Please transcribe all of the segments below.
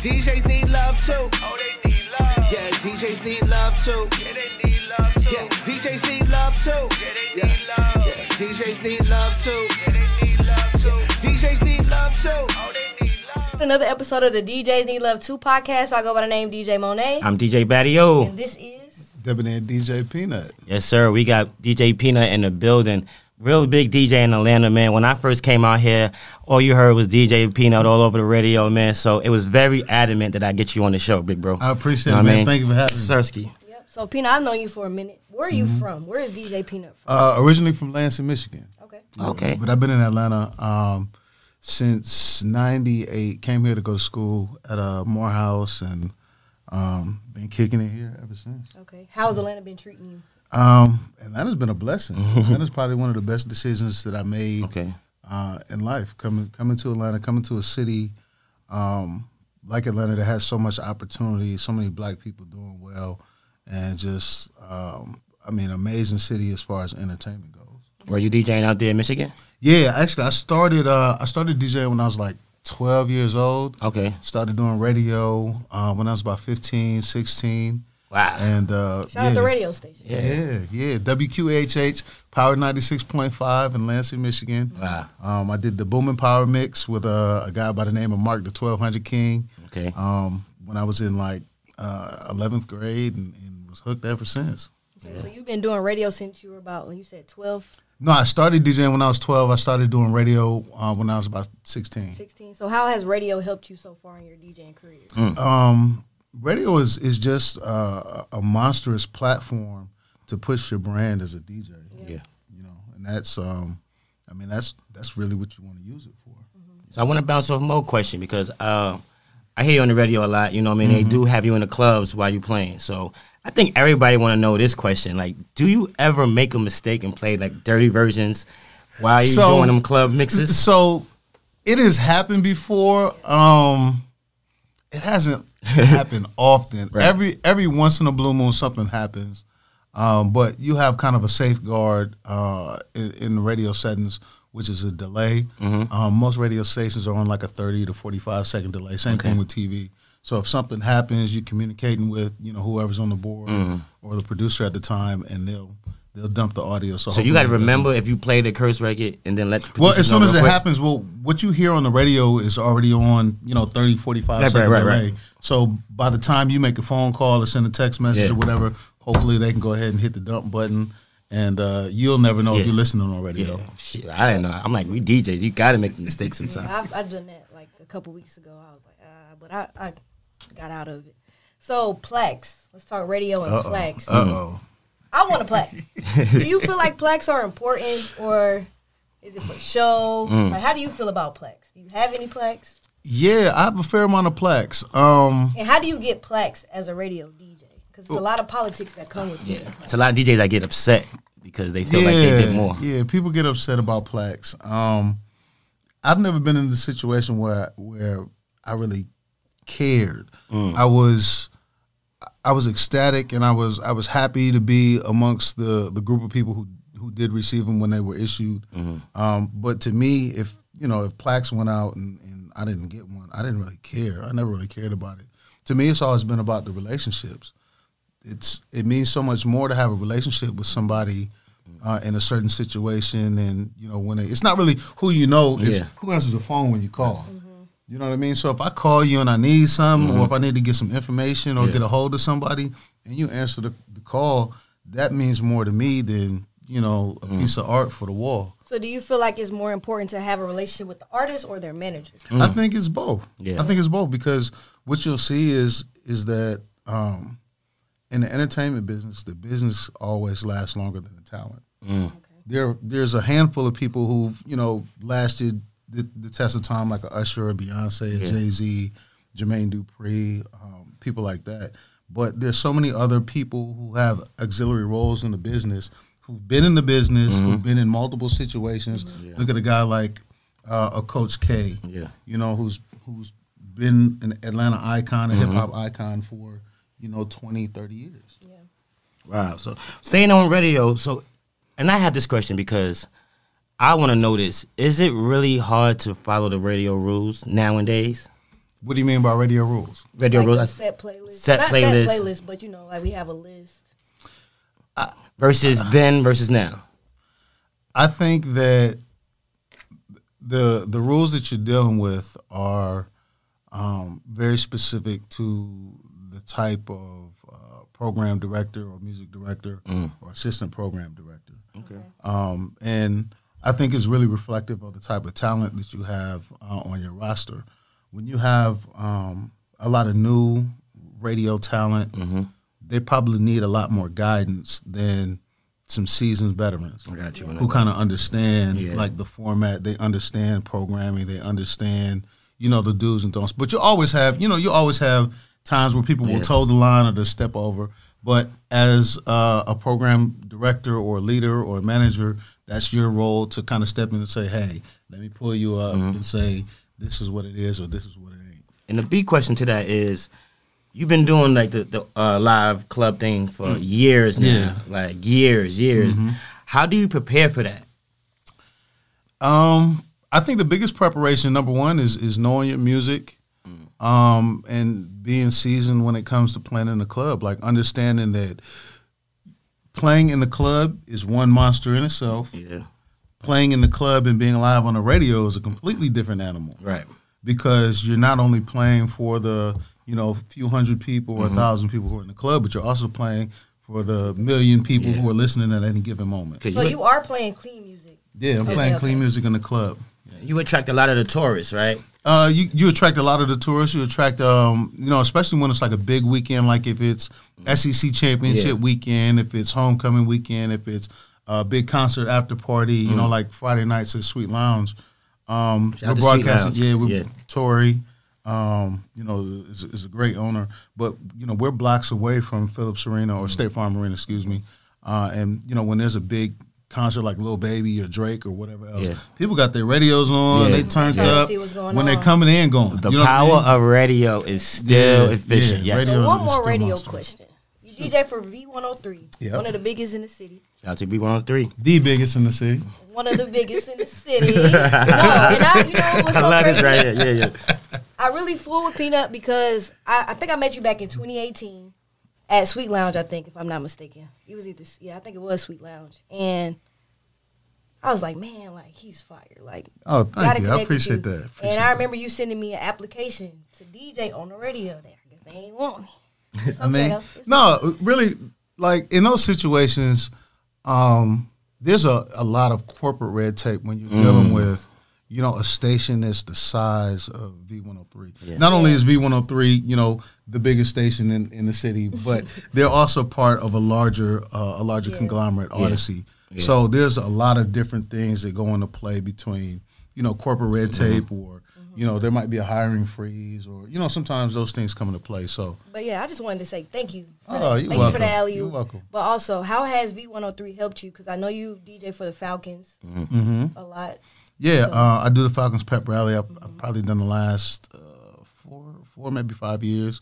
DJs need love too. Oh, they need love. Yeah, DJs need love too. Yeah, they need love too. Yeah, DJs need love too. Yeah, they need love. Yeah, DJs need love too. Yeah, they need love too. DJs need love too. Oh, they need love. Another episode of the DJs Need Love 2 podcast. I go by the name DJ Monae. I'm DJ Battio. and this is Debonair DJ Peanut. Yes, sir. We got DJ Peanut in the building. Real big DJ in Atlanta, man. When I first came out here, all you heard was DJ Peanut all over the radio, man. So it was very adamant that I get you on the show, big bro. I appreciate Know it, what I man. mean? Thank you for having me. Sersky. Yep. So Peanut, I've known you for a minute. Where are you Mm-hmm. from? Where is DJ Peanut from? Uh, originally from Lansing, Michigan. Okay. Okay. But I've been in Atlanta um, since 98. Came here to go to school at uh, Morehouse and um, been kicking it here ever since. Okay. How's Atlanta been treating you? Um, and that has been a blessing. Atlanta's probably one of the best decisions that I made Okay. uh, in life. Coming coming to Atlanta, coming to a city um, like Atlanta that has so much opportunity, so many black people doing well, and just um, I mean, amazing city as far as entertainment goes. Were you DJing out there in Michigan? Yeah, actually, I started uh, I started DJing when I was like 12 years old. Okay. Started doing radio uh, when I was about 15, 16. Wow. And uh, Shout yeah, out the radio station. Yeah. Yeah, yeah. WQHH Power 96.5 in Lansing, Michigan. Wow. Um, I did the Booming Power Mix with a, a guy by the name of Mark the 1200 King Okay. um, when I was in like uh, 11th grade and, and was hooked ever since. So, so you've been doing radio since you were about, when you said 12, No, I started DJing when I was 12. I started doing radio uh, when I was about 16. 16. So how has radio helped you so far in your DJing career? Um, radio is is just uh, a monstrous platform to push your brand as a DJ. Yeah. You know, and that's um, I mean that's that's really what you want to use it for. So I want to bounce off more question because uh, I hear you on the radio a lot. You know, what I mean, Mm-hmm. they do have you in the clubs while you're playing. So I think everybody want to know this question: like, do you ever make a mistake and play like dirty versions while you So- doing them club mixes? So it has happened before. Um, it hasn't happened often. Right. Every every once in a blue moon, something happens. Um, but you have kind of a safeguard uh, in, in the radio settings, which is a delay. Mm-hmm. Um, most radio stations are on like a thirty to forty five second delay. Same thing with TV. So if something happens, you're communicating with you know whoever's on the board or the producer at the time, and they'll they'll dump the audio. So. So you got to hopefully it doesn't- remember if you play the curse record and then let. The well, as soon as it quick. happens, well, what you hear on the radio is already on, you know, 30, 45 Right, second right, right, delay. So by the time you make a phone call or send a text message Yeah. or whatever, hopefully they can go ahead and hit the dump button, and uh, you'll never know Yeah. if you're listening on radio. Yeah, shit, I didn't know. I'm like, we DJs, you got to make mistakes sometimes. I've, I've done that like a couple weeks ago. I was like, ah, but I, I got out of it. So Plex, let's talk radio and Plex. Uh oh. I want a plaque. do you feel like plaques are important or is it for show? Mm. Like, how do you feel about plaques? Do you have any plaques? Yeah, I have a fair amount of plaques. Um, And how do you get plaques as a radio DJ? Because there's a lot of politics that come with it. Yeah, it's a lot of DJs that get upset because they feel like they did more. Yeah, people get upset about plaques. Um, I've never been in the situation where where I really cared. Mm. I was I was ecstatic and I was I was happy to be amongst the the group of people who who did receive them when they were issued. Mm-hmm. Um, but to me, if you know if plaques went out and, and I didn't get one, I didn't really care. I never really cared about it. To me, it's always been about the relationships it's it means so much more to have a relationship with somebody uh, in a certain situation, and you know when they, it's not really who you know, it's Yeah. who answers the phone when you call. You know what I mean? So if I call you and I need something, or if I need to get some information or Mm-hmm. Yeah. get a hold of somebody, and you answer the, the call, that means more to me than you know a Mm. piece of art for the wall. So do you feel like it's more important to have a relationship with the artist or their manager? I think it's both. Yeah. I think it's both because what you'll see is is that um, in the entertainment business, the business always lasts longer than the talent. There, there's a handful of people who've you know lasted the, the test of time, like a Usher, a Beyonce, a Yeah. Jay Z, Jermaine Dupri, um, people like that. But there's so many other people who have auxiliary roles in the business who've been in the business, who've been in multiple situations. Look at a guy like uh, a Coach K, Yeah. you know, who's who's been an Atlanta icon, a hip hop icon for you know 20, 30 years. Yeah. Wow. So staying on radio. So, and I have this question because I want to know this: Is it really hard to follow the radio rules nowadays? What do you mean by radio rules? Radio like rules set playlist. set Not playlist. set playlist, but you know, like we have a list. versus then versus now. I think that the the rules that you're dealing with are um, very specific to the type of uh, program director or music director or assistant program director. Okay. Um, and I think is really reflective of the type of talent that you have uh, on your roster. When you have um, a lot of new radio talent, they probably need a lot more guidance than some seasoned veterans you who kind of understand Yeah. like the format. They understand programming. They understand you know the do's and don'ts. But you always have you know you always have times where people Yeah. will toe the line or to step over. But as uh, a program director or leader or manager, that's your role to kind of step in and say, "Hey, let me pull you up Mm-hmm. and say this is what it is or this is what it ain't." And the big question to that is, you've been doing like the, the uh, live club thing for years now, Yeah. like years, years. How do you prepare for that? Um, I think the biggest preparation, number one, is is knowing your music, um, and being seasoned when it comes to playing in the club. Like understanding that playing in the club is one monster in itself. Yeah, Playing in the club and being live on the radio is a completely different animal right. because you're not only playing for the you know few hundred people or a thousand people who are in the club, but you're also playing for the million people Yeah. who are listening at any given moment. So you, you are playing clean music. Yeah, I'm Okay, playing okay. clean music in the club. You attract a lot of the tourists, right? Uh, you you attract a lot of the tourists. You attract, um, you know, especially when it's like a big weekend, like if it's SEC championship Yeah. weekend, if it's homecoming weekend, if it's a big concert after party, you know, like Friday nights at Suite Lounge. Um, we're broadcasting. Lounge. Yeah, we're Yeah. Tori. Um, you know, is, is a great owner, but you know we're blocks away from Phillips Arena or State Farm Arena, excuse me. Uh, and you know when there's a big concert like Lil Baby or Drake or whatever else, Yeah. people got their radios on, Yeah. they turned Trying up see what's going when they're coming in, going. The You know what I power mean? of radio is still Yeah, efficient. yeah, yes. So one more radio monster. question. You DJ for V103, Yep. one of the biggest in the city. Shout out to V103. the biggest in the city. One of the biggest in the city. No, and I, you know what's I so love crazy? this right here. Yeah, yeah. I really fool with Peanut because I, I think I met you back in 2018 at Suite Lounge. I think, if I'm not mistaken, it was either yeah, I think it was Suite Lounge, and I was like, man, like he's fire. Like, Oh, gotta thank you. I appreciate you. that. Appreciate and I that. remember you sending me an application to DJ on the radio. There, I guess they ain't want me. It's I mean, okay, though. It's no, really, like in those situations, um, there's a, a lot of corporate red tape when you're Mm. dealing with, you know, a station that's the size of V103. Yeah. Not only is V103, you know, the biggest station in, in the city, but they're also part of a larger uh, a larger Yeah. conglomerate, Audacy. Yeah. So there's a lot of different things that go into play between, you know, corporate red Mm-hmm. tape or, you know, there might be a hiring freeze or, you know, sometimes those things come into play. So But yeah, I just wanted to say thank you. For Oh, that. you're thank you for welcome. the alley You're welcome. But also, how has V103 helped you? Because I know you DJ for the Falcons Mm-hmm. a lot. Yeah, So- uh, I do the Falcons pep rally. I've, I've probably done the last uh, four, four maybe five years.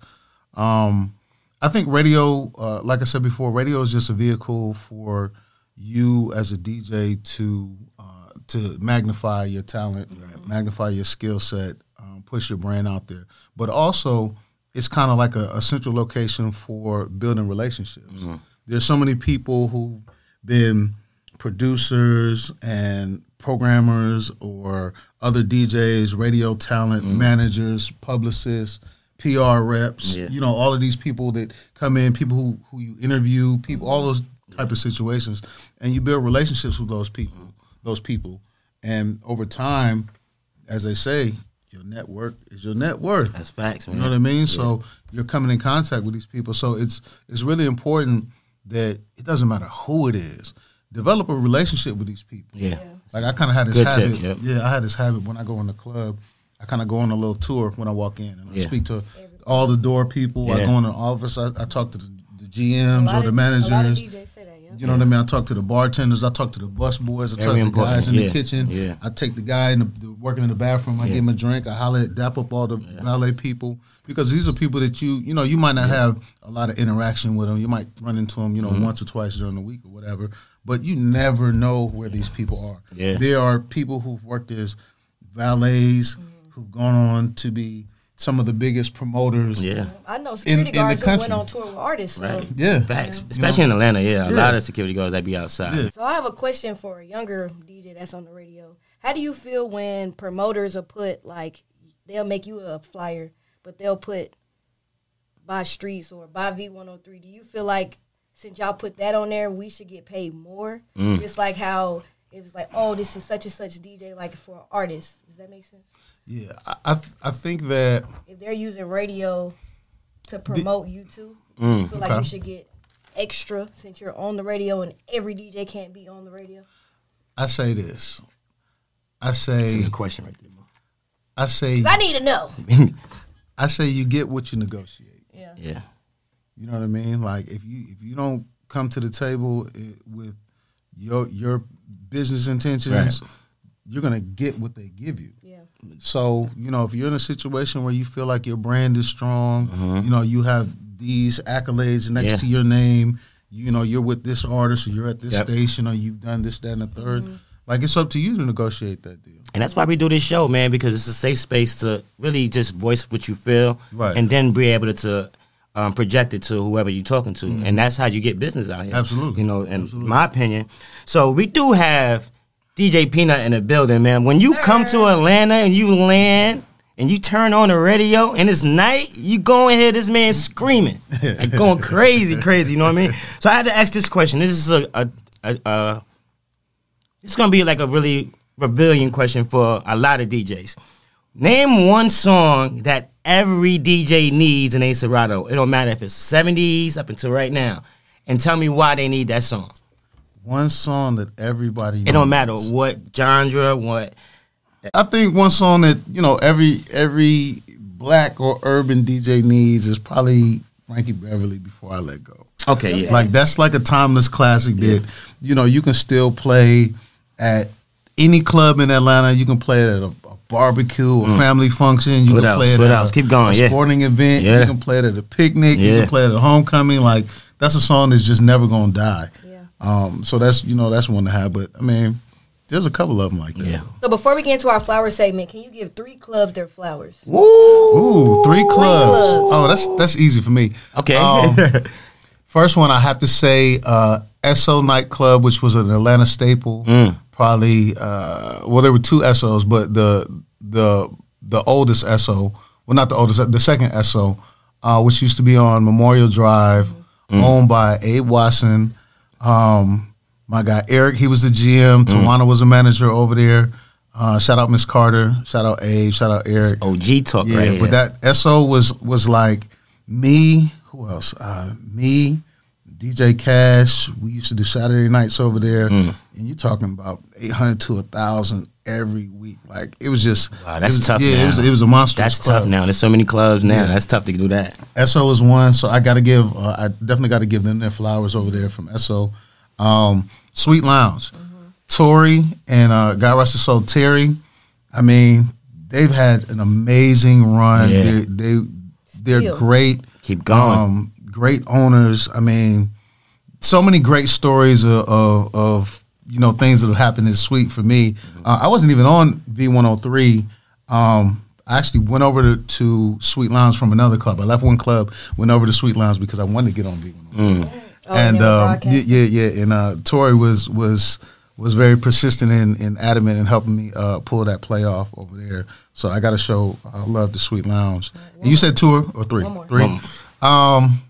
Um, I think radio, uh, like I said before, radio is just a vehicle for you as a DJ to uh, to magnify your talent, magnify your skill set, um, push your brand out there. But also, it's kind of like a, a central location for building relationships. There's so many people who've been producers and programmers or other DJs, radio talent, mm-hmm. managers, publicists, PR reps, Yeah. you know, all of these people that come in, people who, who you interview, people, all those type of situations, and you build relationships with those people, mm-hmm. those people, and over time, as they say, your network is your net worth. That's facts, man. You know what I mean? So you're coming in contact with these people. So it's it's really important that it doesn't matter who it is. Develop a relationship with these people. Yeah. Like I kind of had this Good habit. tip, yep. Yeah, I had this habit when I go in the club. I kind of go on a little tour when I walk in, and I Yeah. speak to all the door people. I go in the office. I, I talk to the, the A GMs lot or the of- managers. A lot of DJs say that, yeah. You know what I mean? I talk to the bartenders. I talk to the bus boys. I Very talk to the important, guys in yeah, the kitchen. yeah. I take the guy in the, the working in the bathroom. I Yeah. give him a drink. I holler at dap up all the valet people because these are people that you you know you might not have a lot of interaction with them. You might run into them you Mm-hmm. know once or twice during the week or whatever. But you never know where these people are. Yeah. There are people who've worked as valets mm-hmm. who've gone on to be some of the biggest promoters. Yeah. I know security in the guards who went on tour with artists. So. Right. Yeah. Facts. Especially in Atlanta, yeah. A Yeah. lot of security guards that be outside. Yeah. So I have a question for a younger DJ that's on the radio. How do you feel when promoters are put like they'll make you a flyer, but they'll put by streets or by V one hundred three? Do you feel like since y'all put that on there, we should get paid more? Mm. Just like how it was like, oh, this is such and such DJ, like for artists. Does that make sense? Yeah, I I, th- I think that If they're using radio to promote you too, Mm, you feel like okay. you should get extra since you're on the radio and every DJ can't be on the radio. I say this. I That's a say good question right there. bro. I say 'Cause I need to know. I say you get what you negotiate. Yeah. Yeah. You know what I mean? Like if you if you don't come to the table eh, with your your business intentions, Right. you're gonna get what they give you. Yeah. So you know if you're in a situation where you feel like your brand is strong, you know you have these accolades next Mm-hmm. Yeah. to your name. You know you're with this artist, or you're at this Yep. station, or you've done this, that, and the 3rd Like it's up to you to negotiate that deal. And that's why we do this show, man, because it's a safe space to really just voice what you feel, Right. and then be able to um, project it to whoever you're talking to, and that's how you get business out here. Absolutely. you know, in my opinion. So we do have DJ Peanut in the building, man. When you come to Atlanta and you land and you turn on the radio and it's night, you go and hear this man screaming, like going crazy, crazy. You know what I mean? So I had to ask this question. This is a, a, a, a it's gonna be like a really revealing question for a lot of DJs. Name one song that every DJ needs an A Serato. It don't matter if it's 70s up until right now. And tell me why they need that song. One song that everybody. It don't matter what genre, what I think one song that you know every every black or urban DJ needs is probably Frankie Beverly. Before I let go, Okay, yeah. like that's like a timeless classic that you know you can still play at any club in Atlanta. You can play it at a, a barbecue, a family function. You What can else? play it What at else? a, Keep going, a yeah. sporting event. Yeah. You can play it at a picnic. You can play it at a homecoming. Like that's a song that's just never gonna die. Yeah. Um, so that's you know that's one to have. But I mean, there's a couple of them like that. Yeah. So before we get into our flower segment, can you give three clubs their flowers? Ooh, three clubs. clubs. Oh, that's that's easy for me. Okay. Um, first one, I have to say, uh, SO nightclub, which was an Atlanta staple. Mm. Probably, uh, well, there were two SOs, but the the the oldest SO, well, not the oldest, the second SO, uh, which used to be on Memorial Drive, owned by Abe Watson. Um, my guy Eric, he was the GM. Tawana was a manager over there. Uh, shout out Miss Carter. Shout out Abe. Shout out Eric. OG talk Yeah, right here. but that SO was was like me. Who else? Uh, me, DJ Cash. We used to do Saturday nights over there, Mm. and you're talking about eight hundred to a thousand every week. Like it was just Wow, that's it was, tough Yeah, now. it was it was a monster. That's tough now. There's so many clubs now. Yeah. That's tough to do that. SO is one, so I got to give. Uh, I definitely got to give them their flowers over there from SO. Um, Suite Lounge, Tori and uh, God rest his soul, Terry. I mean, they've had an amazing run. Yeah. They, they they're Still. great. Keep going. Um, great owners. I mean, so many great stories of, of, of you know things that have happened in Suite for me. Uh, I wasn't even on V103. Um, I actually went over to, to Suite Lounge from another club. I left one club, went over to Suite Lounge because I wanted to get on V103. Oh, and um, yeah, yeah, yeah. And uh, Tori was was was very persistent and, and adamant in helping me uh, pull that playoff over there. So I got to show I love the Suite Lounge. And you said two or, three? One more. Three. One Um,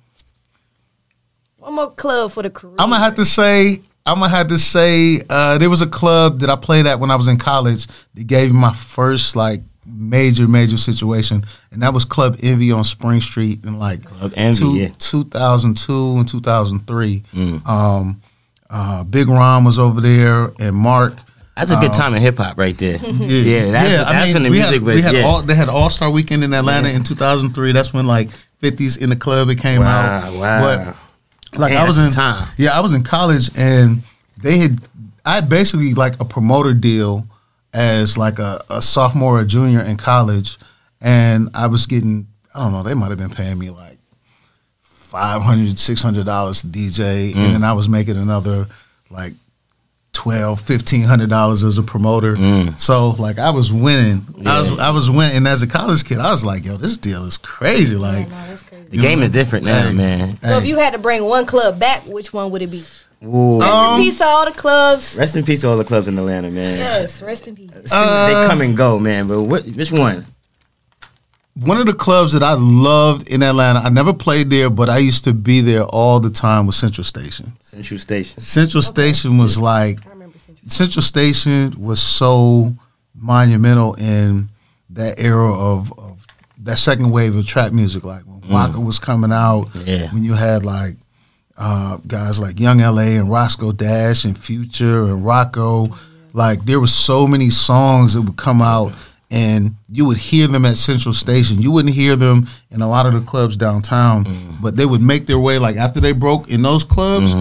One more club for the career. I'm gonna have to say, I'm gonna have to say, uh, there was a club that I played at when I was in college that gave me my first like major, major situation, and that was Club Envy on Spring Street in like Club Envy, two, yeah. 2002 and 2003. Mm. Um, uh, Big Ron was over there, and Mark. That's a good time in hip hop right there. Yeah, Yeah, that's, yeah, I that's mean, when the we music had, was. We had yeah. all, they had All Star Weekend in Atlanta in 2003. That's when like 50s in the club it came Wow, out. wow. But like Man, I was in time. yeah, I was in college and they had I had basically like a promoter deal as like a, a sophomore or junior in college, and I was getting I don't know they might have been paying me like 500 600 dollars to DJ, Mm. and then I was making another like twelve, fifteen hundred dollars as a promoter. Mm. So like I was winning. I was I was winning. And as a college kid, I was like, yo, this deal is crazy. Yeah, Like no, crazy. The game is different now, Hey. man. So if you had to bring one club back, which one would it be? Ooh. Rest Um, in peace to all the clubs. Rest in peace to all the clubs in Atlanta, man. Yes, rest in peace. See, they come and go, man. But what, which one? One of the clubs that I loved in Atlanta, I never played there, but I used to be there all the time was Central Station. Central Station. Central Station was like Central. Central Station was so monumental in that era of, of that second wave of trap music, like when Waka was coming out, Yeah. when you had like uh, guys like Young LA and Roscoe Dash and Future and Rocko, like there were so many songs that would come out and you would hear them at Central Station. You wouldn't hear them in a lot of the clubs downtown, but they would make their way like after they broke in those clubs,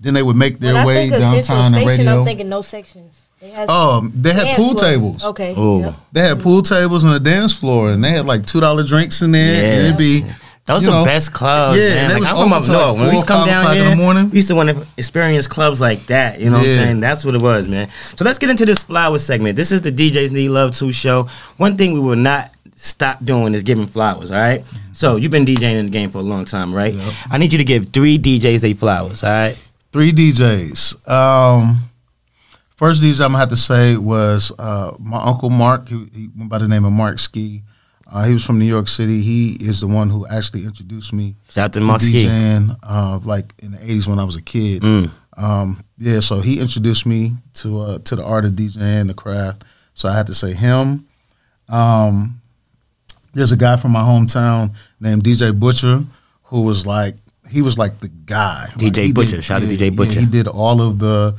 then they would make their When I way think of Central downtown and radio. I'm thinking no sections. They had Um, they had pool floor. tables. Okay. Ooh. yep. They had pool tables on the dance floor, and they had like two dollar drinks in there. Yeah. And it'd be Those you the know, best clubs, Yeah, man. Like, I'm from up till, like, north. when we used to come down o'clock in here, the morning. we used to want to experience clubs like that. You know what I'm saying? That's what it was, man. So let's get into this flower segment. This is the DJs Need Love 2 show. One thing we will not stop doing is giving flowers, all right? So you've been DJing in the game for a long time, right? Yep. I need you to give three DJs a flowers, all right? three DJs. Um, first DJ I'm gonna have to say was uh, my uncle Mark. He, he went by the name of Mark Ski. Uh, he was from New York City. He is the one who actually introduced me Shout to to Mark DJing, uh, like in the '80s when I was a kid. Mm. Um, yeah, so he introduced me to uh, to the art of DJing, and the craft. So I had to say him. Um, there's a guy from my hometown named DJ Butcher who was like he was like the guy. DJ Like, he Butcher. Shout out to DJ Butcher. he did all of the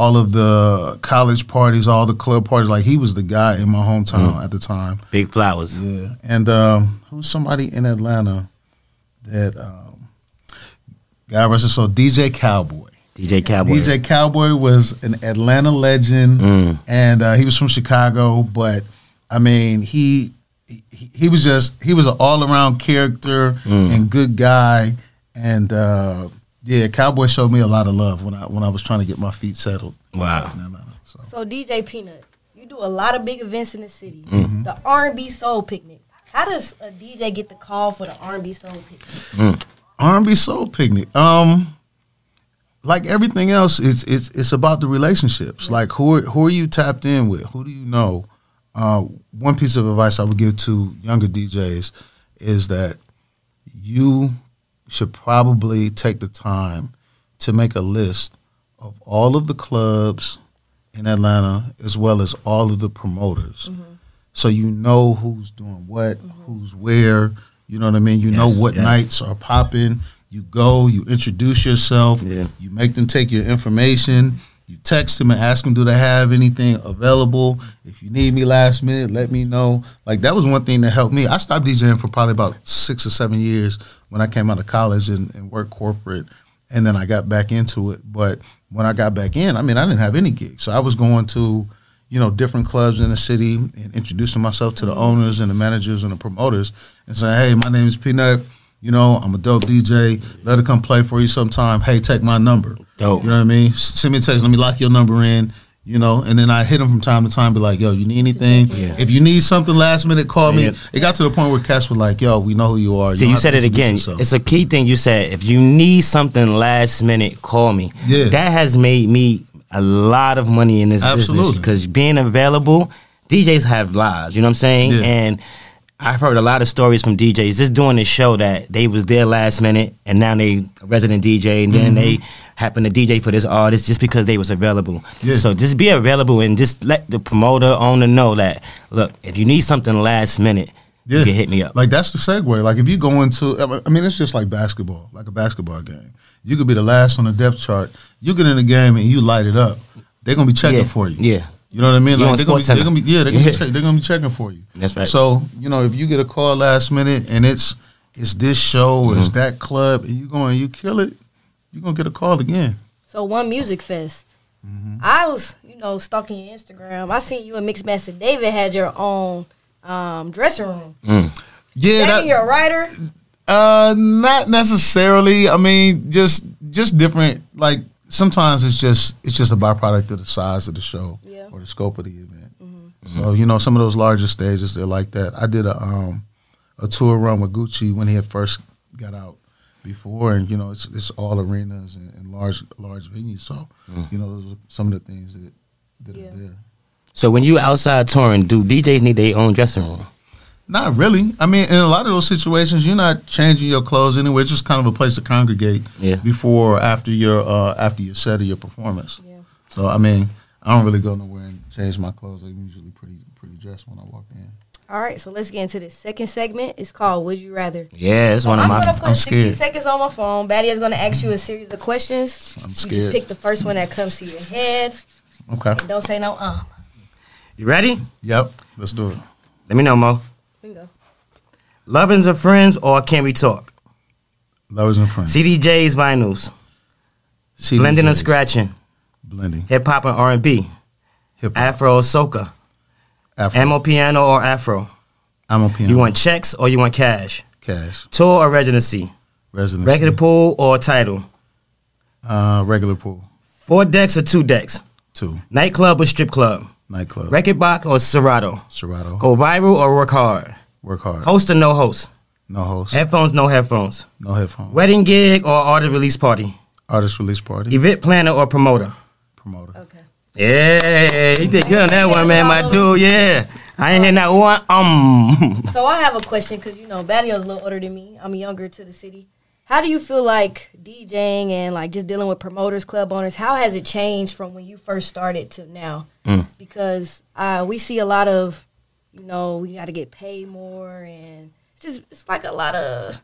all of the college parties, all the club parties. Like he was the guy in my hometown Mm. at the time. Big flowers. Yeah, and um, who's somebody in Atlanta that um, God rest his soul, DJ Cowboy. DJ Cowboy. DJ Cowboy was an Atlanta legend, Mm. and uh, he was from Chicago. But I mean, he he, he was just he was an all around character Mm. and good guy, and uh, yeah, Cowboy showed me a lot of love when I when I was trying to get my feet settled Wow. in Atlanta. So So DJ Peanut, you do a lot of big events in the city. Mm-hmm. The R&B Soul Picnic. How does a DJ get the call for the R&B Soul Picnic? R&B soul picnic. Um, like everything else, it's it's it's about the relationships. Like who are, who are you tapped in with? Who do you know? Uh, one piece of advice I would give to younger DJs is that you should probably take the time to make a list of all of the clubs in Atlanta as well as all of the promoters. Mm-hmm. So you know who's doing what, mm-hmm. who's where, you know what I mean? You know what yes. nights are popping. You go, you introduce yourself, Yeah. you make them take your information, you text them and ask them, do they have anything available? If you need me last minute, let me know. Like that was one thing that helped me. I stopped DJing for probably about six or seven years when I came out of college and, and worked corporate, and then I got back into it. But when I got back in, I mean, I didn't have any gigs, so I was going to, you know, different clubs in the city and introducing myself to the owners and the managers and the promoters and saying, "Hey, my name is Peanut." You know, I'm a dope DJ. Let her come play for you sometime. Hey, take my number. Dope. You know what I mean? Send me a text. Let me lock your number in. You know, and then I hit them from time to time. Be like, yo, you need anything? Yeah. If you need something last minute, call me. Yeah. It got to the point where cats were like, yo, we know who you are. See, don't you said it again. yourself. It's a key thing you said. If you need something last minute, call me. Yeah. That has made me a lot of money in this business because being available, DJs have lives. You know what I'm saying? Yeah. And I've heard a lot of stories from DJs just doing this show that they was there last minute and now they a resident DJ and then they happen to DJ for this artist just because they was available. Mm-hmm. Yeah. So just be available and just let the promoter owner know that look, if you need something last minute, you can hit me up. Like that's the segue. Like if you go into, I mean, it's just like basketball, like a basketball game. You could be the last on the depth chart. You get in the game and you light it up. They're gonna be checking yeah. for you. Yeah. You know what I mean? You Like they're gonna, be, they're gonna be, yeah, they're gonna, Yeah. Be check, they're gonna be checking for you. That's right. So you know, if you get a call last minute and it's it's this show or Mm-hmm. it's that club, and you go and you kill it, you're gonna get a call again. So one music fest. Mm-hmm. I was, you know, stalking your Instagram. I seen you and Mixmaster David had your own um, dressing room. Mm. Yeah, David, you're a writer. Uh, not necessarily. I mean, just just different. Like sometimes it's just it's just a byproduct of the size of the show Yeah. or the scope of the event. So you know, some of those larger stages they're like that. I did a um a tour run with Gucci when he had first got out before, and you know it's it's all arenas and, and large large venues. So you know those are some of the things that that Yeah. are there. So when you outside touring, do DJs need their own dressing room? Not really. I mean, in a lot of those situations, you're not changing your clothes anyway. It's just kind of a place to congregate Yeah. before or after your uh, after your set or your performance. Yeah. So I mean, I don't really go nowhere and change my clothes. I'm usually pretty pretty dressed when I walk in. All right, so let's get into the second segment. It's called Would You Rather. Yeah, it's So one of my. I'm gonna put I'm 60 scared. seconds on my phone. Batty is gonna ask you a series of questions. I'm scared. You just pick the first one that comes to your head, Okay. and don't say no. Um, You ready? Yep. Let's do it. Let me know, Mo. We can go. Lovers and friends or can we talk? Lovers and friends. CDJs, vinyls, CDJs. blending and scratching, Blending. hip hop and R and B, Hip hop. Afro, soca, Afro. Amapiano or Afro. Amapiano. You want checks or you want cash? cash. Tour or residency? Residency. Regular pool or title? Uh, regular pool. Four decks or two decks? Two. Nightclub or strip club? Nightclub. Record box or Serato? Serato. Go viral or work hard? Work hard. Host or no host? No host. Headphones, no headphones. no headphones. Wedding gig or artist release party? Artist release party. Event planner or promoter? Promoter. Okay. Yeah, you did good on that one, man, my dude. Yeah, I ain't hear that one. Um, So I have a question because you know Batty a little older than me. I'm younger to the city. How do you feel like DJing and like just dealing with promoters, club owners? How has it changed from when you first started to now? Mm. Because uh, we see a lot of, you know, we got to get paid more, and it's just it's like a lot of,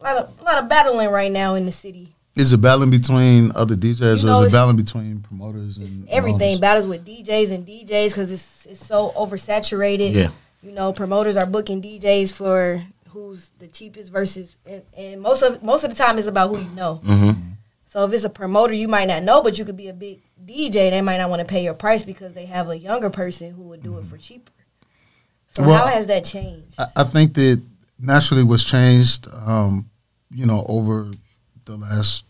a lot of, a lot of battling right now in the city. Is it battling between other DJs You know, or it's- is it battling between promoters and It's and everything owners? battles with DJs and DJs because it's it's so oversaturated. yeah, you know, promoters are booking DJs for who's the cheapest versus, and, and most of most of the time it's about who you know. hmm So if it's a promoter you might not know, but you could be a big DJ, they might not want to pay your price because they have a younger person who would do it for cheaper. So Well, how has that changed? I, I think that naturally what's changed, um, you know, over the last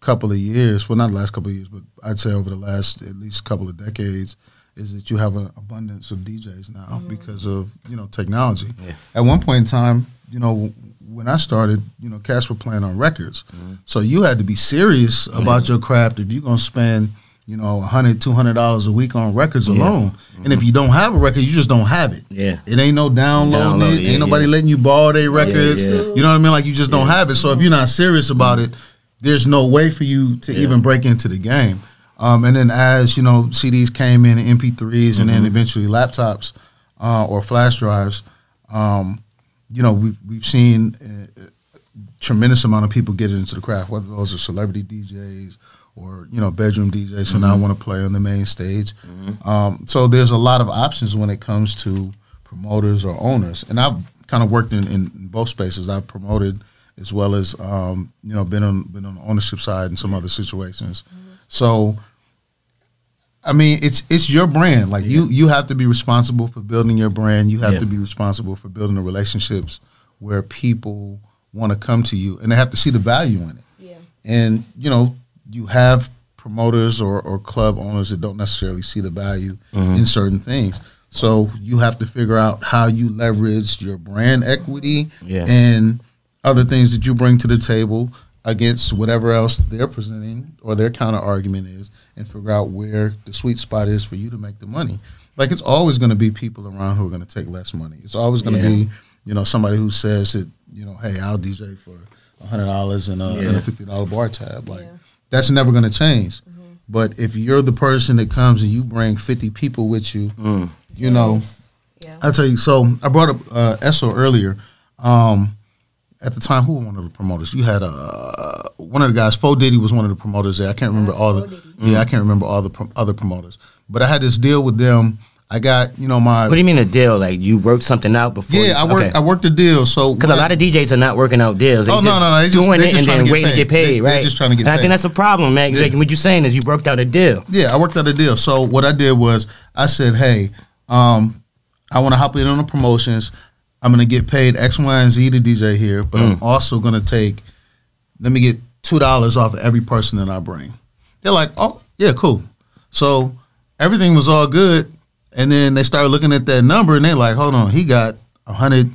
couple of years. Well, not the last couple of years, but I'd say over the last at least couple of decades, is that you have an abundance of DJs now because of you know technology. Yeah. At one point in time, you know, when I started, you know, cats were playing on records, so you had to be serious about your craft if you're gonna spend. You know, a hundred, two hundred dollars a week on records Yeah. alone, and if you don't have a record, you just don't have it. yeah, It ain't no downloading Download yeah, ain't nobody yeah. letting you borrow their records. You know what I mean? Like you just don't have it. So if you're not serious about it, there's no way for you to even break into the game. Um, and then as you know, CDs came in, MP3s, and then Mm-hmm. eventually laptops uh, or flash drives. Um, you know, we've we've seen a, a tremendous amount of people get into the craft, whether those are celebrity DJs or you know bedroom DJs who Mm-hmm. now want to play on the main stage. Um, so there's a lot of options when it comes to promoters or owners, and I've kind of worked in, in both spaces. I've promoted as well as um, you know been on been on the ownership side in some other situations. So. I mean, it's it's your brand. Like you, you have to be responsible for building your brand. You have Yeah. to be responsible for building the relationships where people want to come to you, and they have to see the value in it. yeah, And you know, you have promoters or, or club owners that don't necessarily see the value mm-hmm. in certain things. So you have to figure out how you leverage your brand equity Yeah. and other things that you bring to the table against whatever else they're presenting or their counter argument is, and figure out where the sweet spot is for you to make the money. Like it's always going to be people around who are going to take less money. It's always going to Yeah. be you know somebody who says that you know, hey, I'll DJ for hundred dollars and, a and Yeah. a fifty dollar bar tab. Like Yeah. that's never going to change. But if you're the person that comes and you bring fifty people with you, Mm. you know, Yes. yeah, I'll tell you. So I brought up uh, Esso earlier. Um, at the time, who were one of the promoters? You had uh, one of the guys. Fo Diddy was one of the promoters there. I can't remember all Fo the. Diddy. Yeah, I can't remember all the pro- other promoters. But I had this deal with them. I got you know my. What do you mean a deal? Like you worked something out before? yeah, I worked. I worked a deal. So Because a lot of DJs are not working out deals. They Oh, no, just no, no, they just- doing they it just and trying then to get waiting to get paid, They- right? they're just trying to get and I think that's a problem, man. Yeah. Like, what you're saying is you worked out a deal. Yeah, I worked out a deal. So what I did was I said, "Hey, um, I want to hop in on the promotions. I'm going to get paid X, Y, and Z to DJ here, but I'm Mm. also going to take. Let me get two dollars off of every person that I bring. They're like, oh yeah, cool. So everything was all good, and then they started looking at that number, and they're like, hold on, he got 100,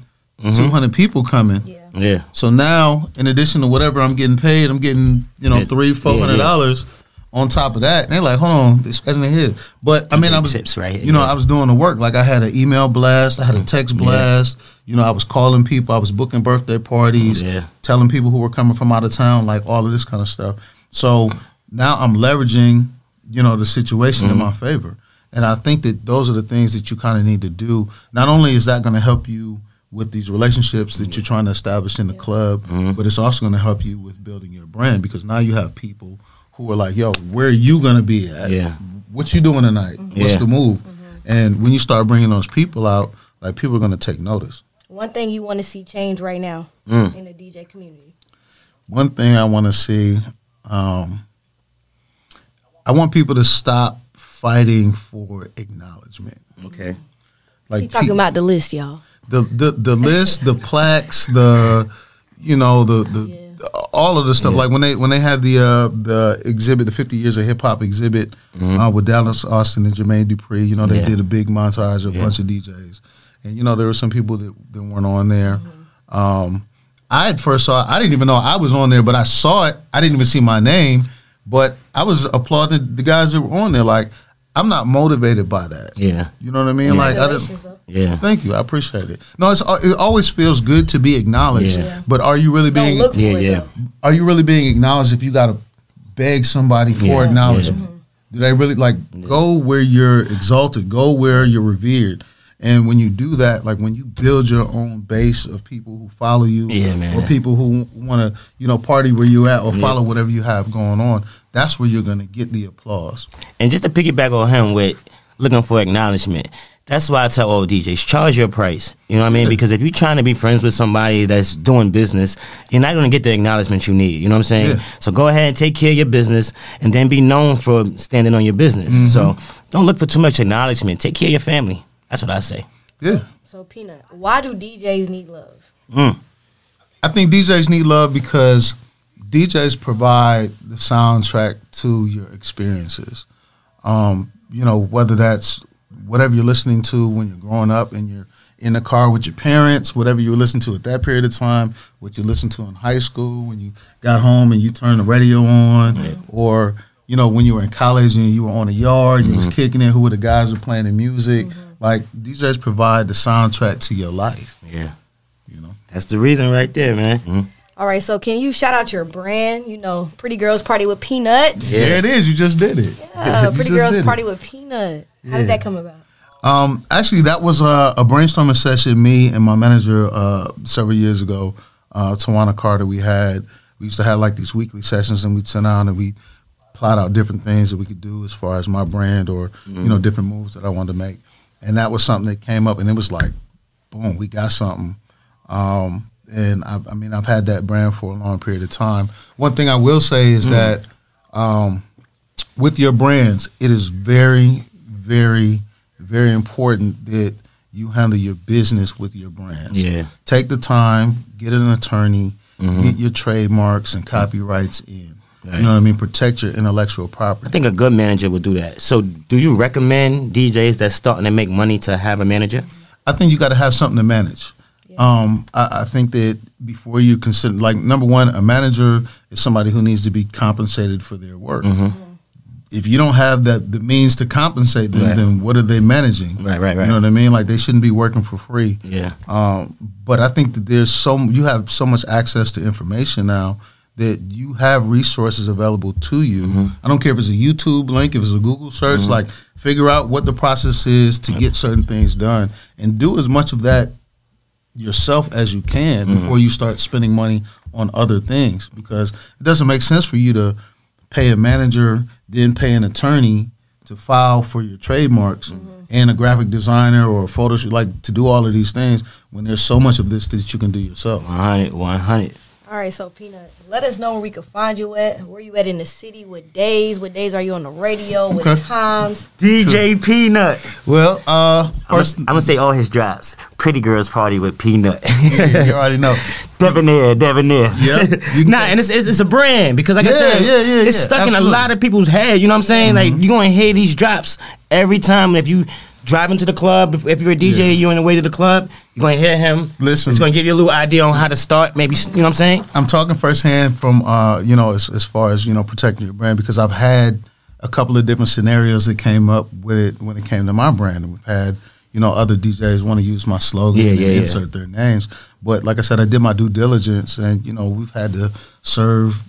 200 people coming. Yeah. Yeah. So now, in addition to whatever I'm getting paid, I'm getting you know three, four hundred dollars on top of that. And they're like, hold on, they're scratching their head. But I mean, I was tips right here, You know, yeah. I was doing the work. Like I had an email blast, I had a text blast. You know, I was calling people, I was booking birthday parties, Yeah. telling people who were coming from out of town, like all of this kind of stuff. So now I'm leveraging, you know, the situation Mm-hmm. in my favor. And I think that those are the things that you kind of need to do. Not only is that going to help you with these relationships that you're trying to establish in the club, Mm-hmm. but it's also going to help you with building your brand because now you have people who are like, "Yo, where are you going to be at? Yeah. What you doing tonight? What's Yeah. the move?" And when you start bringing those people out, like people are going to take notice. One thing you want to see change right now Mm. in the DJ community. One thing I want to see, um, I want people to stop fighting for acknowledgement. Okay. Like He talking pe- about the list, y'all. the the the list, the plaques, the you know the the Yeah. All of the stuff. Yeah. Like when they when they had the uh, the exhibit, the 50 years of hip hop exhibit uh, with Dallas Austin and Jermaine Dupri. You know they Mm-hmm. Yeah. did a big montage of a Yeah. bunch of DJs, and you know there were some people that, that weren't on there. Um, I at first saw. I didn't even know I was on there, but I saw it. I didn't even see my name, but I was applauding the guys that were on there. Like I'm not motivated by that. Yeah. You know what I mean? Like I didn't. Yeah. Thank you. I appreciate it. No, it's uh, it always feels good to be acknowledged. Yeah. But are you really Don't being look for Yeah, it, yeah. though. are you really being acknowledged if you got to beg somebody for Yeah. acknowledgement? Mm-hmm. Do they really like go where you're exalted, go where you're revered? And when you do that, like when you build your own base of people who follow you, Yeah, man. or people who want to, you know, party where you at or Yeah. follow whatever you have going on, that's where you're going to get the applause. And just to piggyback on him with looking for acknowledgement, that's why I tell all DJs, charge your price. You know what I mean? Because if you're trying to be friends with somebody that's doing business, you're not going to get the acknowledgement you need. You know what I'm saying? Yeah. So go ahead and take care of your business and then be known for standing on your business. Mm-hmm. So don't look for too much acknowledgement. Take care of your family. That's what I say. Yeah. So, Peanut, why do DJs need love? Mm. I think DJs need love because DJs provide the soundtrack to your experiences. Um, you know, whether that's whatever you're listening to when you're growing up and you're in the car with your parents, whatever you were listening to at that period of time, what you listened to in high school, when you got home and you turned the radio on, or you know when you were in college and you were on a yard, you was kicking it. Who were the guys who were playing the music? Like DJs provide the soundtrack to your life. Yeah. You know. That's the reason right there, man. Mhm. All right, so can you shout out your brand? You know, Pretty Girls Party with Peanuts. Yeah. There it is. You just did it. Yeah, You Pretty Girls did it. Party with Peanut. How did that come about? Um, actually, that was a, a brainstorming session. Me and my manager uh, several years ago, uh, Tawana Carter. We had we used to have like these weekly sessions, and we'd sit down and we plot out different things that we could do as far as my brand or you know different moves that I wanted to make. And that was something that came up, and it was like, boom, we got something. Um, and I, I mean, I've had that brand for a long period of time. One thing I will say is that um, with your brands, it is very, very, very important that you handle your business with your brands. Yeah. Take the time, get an attorney, Mm-hmm. get your trademarks and copyrights in. Right. You know what I mean? Protect your intellectual property. I think a good manager would do that. So, do you recommend DJs that's starting to make money to have a manager? I think you got to have something to manage. Um, I, I think that before you consider, like, number one, a manager is somebody who needs to be compensated for their work. If you don't have that the means to compensate them, Right. then what are they managing? Right, right, right. You know what I mean? Like they shouldn't be working for free. Yeah. Um, but I think that there's so you have so much access to information now that you have resources available to you. Mm-hmm. I don't care if it's a YouTube link, if it's a Google search. Like figure out what the process is to get certain things done, and do as much of that yourself as you can Mm-hmm. before you start spending money on other things. Because it doesn't make sense for you to pay a manager, then pay an attorney to file for your trademarks and a graphic designer or a photo shoot, like to do all of these things when there's so much of this that you can do yourself. 100, 100. All right, so Peanut, let us know where we can find you at. Where you at in the city? What days? What days are you on the radio? What Okay. times? DJ Peanut. Well, uh, I'm gonna say all his drops. Pretty Girls Party with Peanut. you already know. Debonair, debonair. Yeah, you nah, and it's, it's it's a brand because like I said, yeah, yeah, it's stuck in absolutely. Mm-hmm. a lot of people's head. You know what I'm saying? Like you're gonna hear these drops every time if you driving to the club. If, if you're a DJ, Yeah. you're on the way to the club. You're gonna hear him. Listen. it's gonna give you a little idea on how to start. Maybe you know what I'm saying? I'm talking firsthand from uh, you know as, as far as you know protecting your brand because I've had a couple of different scenarios that came up with it when it came to my brand. And we've had you know other DJs want to use my slogan Yeah, and yeah. insert their names, but like I said, I did my due diligence, and you know we've had to serve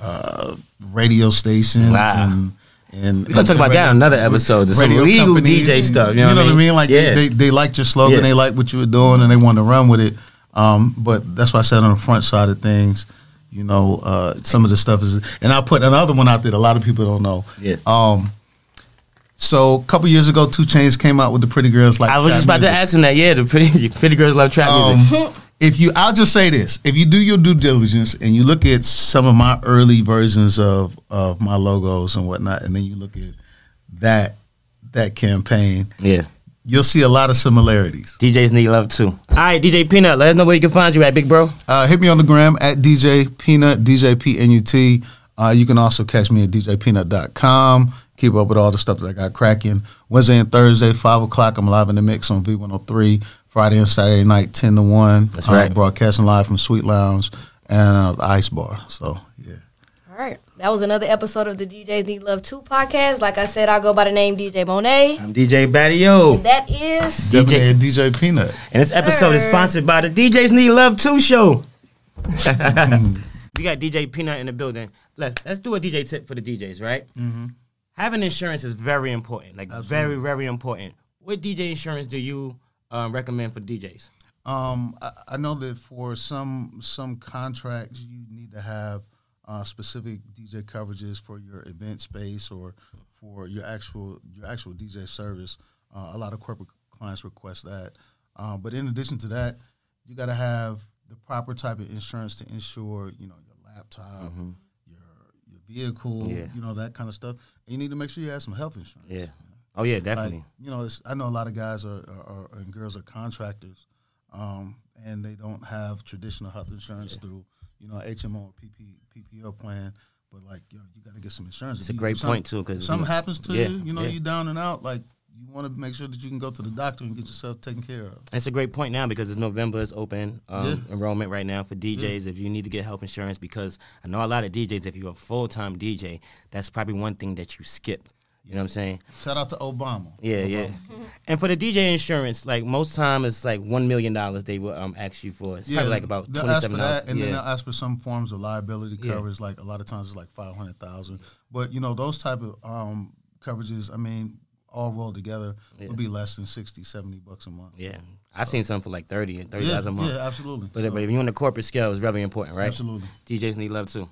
uh, radio stations Wow. and. And We're gonna talk about that on another episode. There's some legal DJ stuff. You know, what I mean? Like yeah. they, they, they liked your slogan, Yeah. they liked what you were doing, and they wanted to run with it. Um, but that's why I said on the front side of things, you know, uh, some of the stuff is, and I put another one out there that a lot of people don't know. Yeah. Um, so a couple years ago, 2 Chainz came out with the Pretty Girls like. I was just about to ask him that. Yeah, the pretty pretty girls love trap music. If you, I'll just say this: if you do your due diligence and you look at some of my early versions of of my logos and whatnot, and then you look at that that campaign, Yeah. you'll see a lot of similarities. DJs need love too. All right, DJ Pnut, let us know where you can find you at, big bro. Uh, hit me on the gram at DJ Pnut, DJ P N U T. Uh, you can also catch me at DJPnut.com. Keep up with all the stuff that I got cracking. Wednesday and Thursday, 5 o'clock, I'm live in the mix on V103. Friday and Saturday night, 10 to 1. That's Uh, right. broadcasting live from Suite Lounge and uh, Ice Bar. So, yeah. All right. That was another episode of the DJs Need Love 2 podcast. Like I said, I go by the name DJ Monae. I'm DJ Battio. That is DJ. DJ, DJ Pnut. And this episode is sponsored by the DJs Need Love 2 show. we got DJ Pnut in the building. Let's let's do a DJ tip for the DJs, right? Mm-hmm. Having insurance is very important. Like very, very important. What DJ insurance do you um, recommend for DJs? Um, I, I know that for some some contracts, you need to have uh, specific DJ coverages for your event space or for your actual your actual DJ service. Uh, a lot of corporate clients request that. Uh, but in addition to that, you got to have the proper type of insurance to insure, you know, your laptop, your your vehicle, Yeah. you know, that kind of stuff. And you need to make sure you have some health insurance. Yeah. Oh yeah, Like, definitely. you know, it's, I know a lot of guys are, are, are and girls are contractors, um, and they don't have traditional health insurance through, you know, HMO or PP, PPO plan. But like, yo, you got to get some insurance. It's If a great point, too, 'cause, if you something know, happens to yeah, you, you know, yeah. you down and out. Like, you want to make sure that you can go to the doctor and get yourself taken care of. It's a great point now because it's November. It's open um, enrollment right now for DJs. If you need to get health insurance, because I know a lot of DJs. If you're a full time DJ, that's probably one thing that you skip. You know what I'm saying? Shout out to Obama. Yeah, yeah. And for the DJ insurance, like most time, it's like one million dollars they will um ask you for. It's probably like about twenty ask for dollars. that, and then they'll ask for some forms of liability Yeah. coverage. Like a lot of times, it's like five hundred thousand. But you know, those type of um, coverages, I mean, all rolled together Yeah. would be less than 60, 70 bucks a month. yeah. I've seen some for like thirty, thirty yeah, dollars a month. yeah, absolutely. But, So, but if you're on the corporate scale, it's very important, right? Absolutely. DJs need love too.